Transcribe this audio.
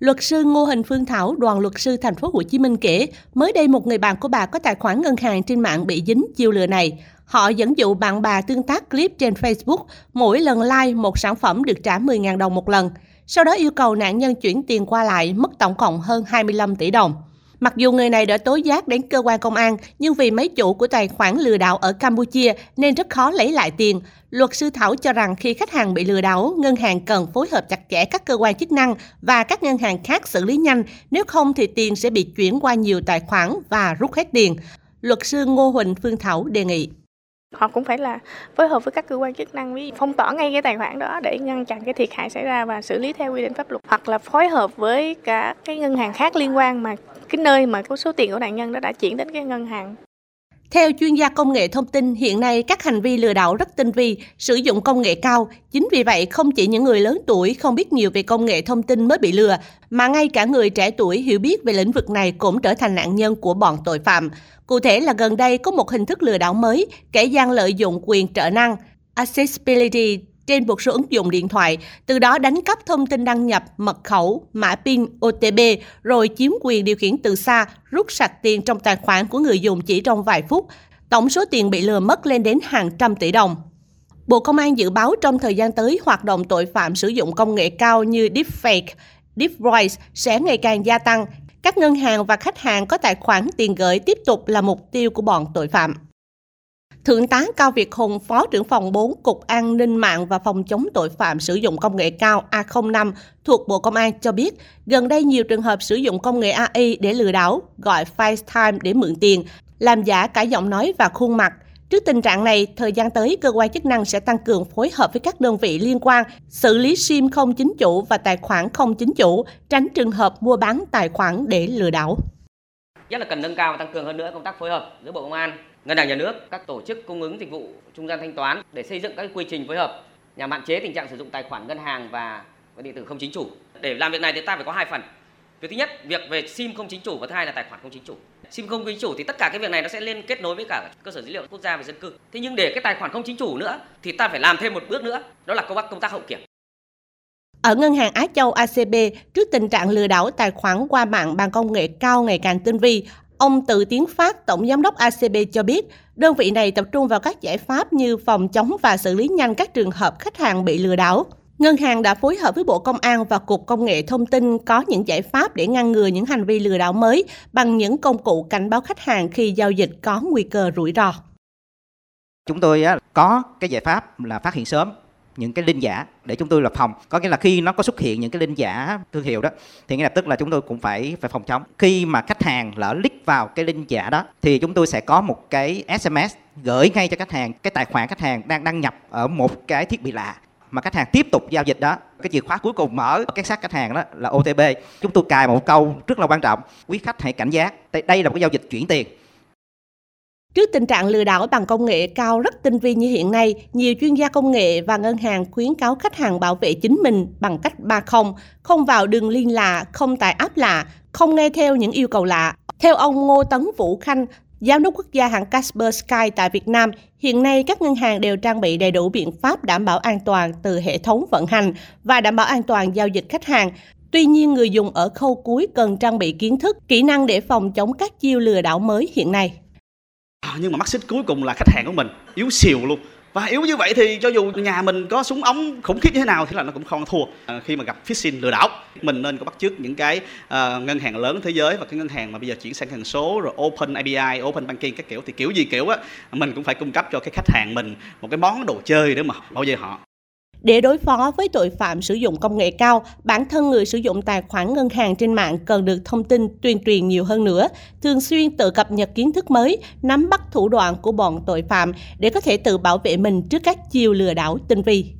Luật sư Ngô Hình Phương Thảo, đoàn luật sư thành phố Hồ Chí Minh kể, mới đây một người bạn của bà có tài khoản ngân hàng trên mạng bị dính chiêu lừa này. Họ dẫn dụ bạn bà tương tác clip trên Facebook, mỗi lần like một sản phẩm được trả 10.000 đồng một lần. Sau đó yêu cầu nạn nhân chuyển tiền qua lại, mất tổng cộng hơn 25 tỷ đồng. Mặc dù người này đã tố giác đến cơ quan công an, nhưng vì mấy chủ của tài khoản lừa đảo ở Campuchia nên rất khó lấy lại tiền. Luật sư Thảo cho rằng khi khách hàng bị lừa đảo, ngân hàng cần phối hợp chặt chẽ các cơ quan chức năng và các ngân hàng khác xử lý nhanh, nếu không thì tiền sẽ bị chuyển qua nhiều tài khoản và rút hết tiền. Luật sư Ngô Huỳnh Phương Thảo đề nghị họ cũng phải là phối hợp với các cơ quan chức năng ví phong tỏa ngay cái tài khoản đó để ngăn chặn cái thiệt hại xảy ra và xử lý theo quy định pháp luật hoặc là phối hợp với cả cái ngân hàng khác liên quan mà cái nơi mà có số tiền của nạn nhân đó đã chuyển đến cái ngân hàng theo chuyên gia công nghệ thông tin, hiện nay các hành vi lừa đảo rất tinh vi, sử dụng công nghệ cao. Chính vì vậy, không chỉ những người lớn tuổi không biết nhiều về công nghệ thông tin mới bị lừa, mà ngay cả người trẻ tuổi hiểu biết về lĩnh vực này cũng trở thành nạn nhân của bọn tội phạm. Cụ thể là gần đây có một hình thức lừa đảo mới, kẻ gian lợi dụng quyền trợ năng, accessibility trên một số ứng dụng điện thoại, từ đó đánh cắp thông tin đăng nhập, mật khẩu, mã PIN, OTP, rồi chiếm quyền điều khiển từ xa, rút sạch tiền trong tài khoản của người dùng chỉ trong vài phút. Tổng số tiền bị lừa mất lên đến hàng trăm tỷ đồng. Bộ Công an dự báo trong thời gian tới, hoạt động tội phạm sử dụng công nghệ cao như deepfake, deep voice sẽ ngày càng gia tăng. Các ngân hàng và khách hàng có tài khoản tiền gửi tiếp tục là mục tiêu của bọn tội phạm. Thượng tá Cao Việt Hùng, Phó trưởng phòng 4 Cục An ninh mạng và Phòng chống tội phạm sử dụng công nghệ cao A05 thuộc Bộ Công an cho biết, gần đây nhiều trường hợp sử dụng công nghệ AI để lừa đảo, gọi FaceTime để mượn tiền, làm giả cả giọng nói và khuôn mặt. Trước tình trạng này, thời gian tới, cơ quan chức năng sẽ tăng cường phối hợp với các đơn vị liên quan, xử lý SIM không chính chủ và tài khoản không chính chủ, tránh trường hợp mua bán tài khoản để lừa đảo. Rất là cần nâng cao và tăng cường hơn nữa công tác phối hợp giữa Bộ Công an, ngân hàng nhà nước, các tổ chức cung ứng dịch vụ trung gian thanh toán để xây dựng các quy trình phối hợp nhằm hạn chế tình trạng sử dụng tài khoản ngân hàng và điện tử không chính chủ. Để làm việc này thì ta phải có hai phần. Việc thứ nhất, việc về SIM không chính chủ và thứ hai là tài khoản không chính chủ. SIM không chính chủ thì tất cả cái việc này nó sẽ liên kết nối với cả cơ sở dữ liệu quốc gia về dân cư. Thế nhưng để cái tài khoản không chính chủ nữa thì ta phải làm thêm một bước nữa, đó là công tác công tác hậu kiểm. Ở ngân hàng Á Châu ACB, trước tình trạng lừa đảo tài khoản qua mạng bằng công nghệ cao ngày càng tinh vi, Ông Tự Tiến Phát, Tổng Giám đốc ACB cho biết, đơn vị này tập trung vào các giải pháp như phòng chống và xử lý nhanh các trường hợp khách hàng bị lừa đảo. Ngân hàng đã phối hợp với Bộ Công an và Cục Công nghệ Thông tin có những giải pháp để ngăn ngừa những hành vi lừa đảo mới bằng những công cụ cảnh báo khách hàng khi giao dịch có nguy cơ rủi ro. Chúng tôi có cái giải pháp là phát hiện sớm những cái linh giả để chúng tôi lập phòng. Có nghĩa là khi nó có xuất hiện những cái linh giả thương hiệu đó, thì ngay lập tức là chúng tôi cũng phải phải phòng chống. Khi mà khách hàng lỡ click vào cái link giả đó, thì chúng tôi sẽ có một cái sms gửi ngay cho khách hàng. Cái tài khoản khách hàng đang đăng nhập ở một cái thiết bị lạ. Mà khách hàng tiếp tục giao dịch đó, cái chìa khóa cuối cùng mở cái xác khách hàng đó là OTP chúng tôi cài một câu rất là quan trọng. Quý khách hãy cảnh giác. Đây là một cái giao dịch chuyển tiền. Trước tình trạng lừa đảo bằng công nghệ cao rất tinh vi như hiện nay, nhiều chuyên gia công nghệ và ngân hàng khuyến cáo khách hàng bảo vệ chính mình bằng cách ba không, không vào đường liên lạ, không tải app lạ, không nghe theo những yêu cầu lạ. Theo ông Ngô Tấn Vũ Khanh, Giám đốc quốc gia hãng Casper Sky tại Việt Nam, hiện nay các ngân hàng đều trang bị đầy đủ biện pháp đảm bảo an toàn từ hệ thống vận hành và đảm bảo an toàn giao dịch khách hàng. Tuy nhiên, người dùng ở khâu cuối cần trang bị kiến thức, kỹ năng để phòng chống các chiêu lừa đảo mới hiện nay À, nhưng mà mắt xích cuối cùng là khách hàng của mình yếu xìu luôn. Và yếu như vậy thì cho dù nhà mình có súng ống khủng khiếp như thế nào thì là nó cũng không thua. À, khi mà gặp phishing lừa đảo mình nên có bắt chước những cái uh, ngân hàng lớn thế giới và cái ngân hàng mà bây giờ chuyển sang hình số rồi open API open banking các kiểu thì kiểu gì kiểu á mình cũng phải cung cấp cho cái khách hàng mình một cái món đồ chơi để mà bảo vệ họ để đối phó với tội phạm sử dụng công nghệ cao, bản thân người sử dụng tài khoản ngân hàng trên mạng cần được thông tin tuyên truyền nhiều hơn nữa, thường xuyên tự cập nhật kiến thức mới, nắm bắt thủ đoạn của bọn tội phạm để có thể tự bảo vệ mình trước các chiêu lừa đảo tinh vi.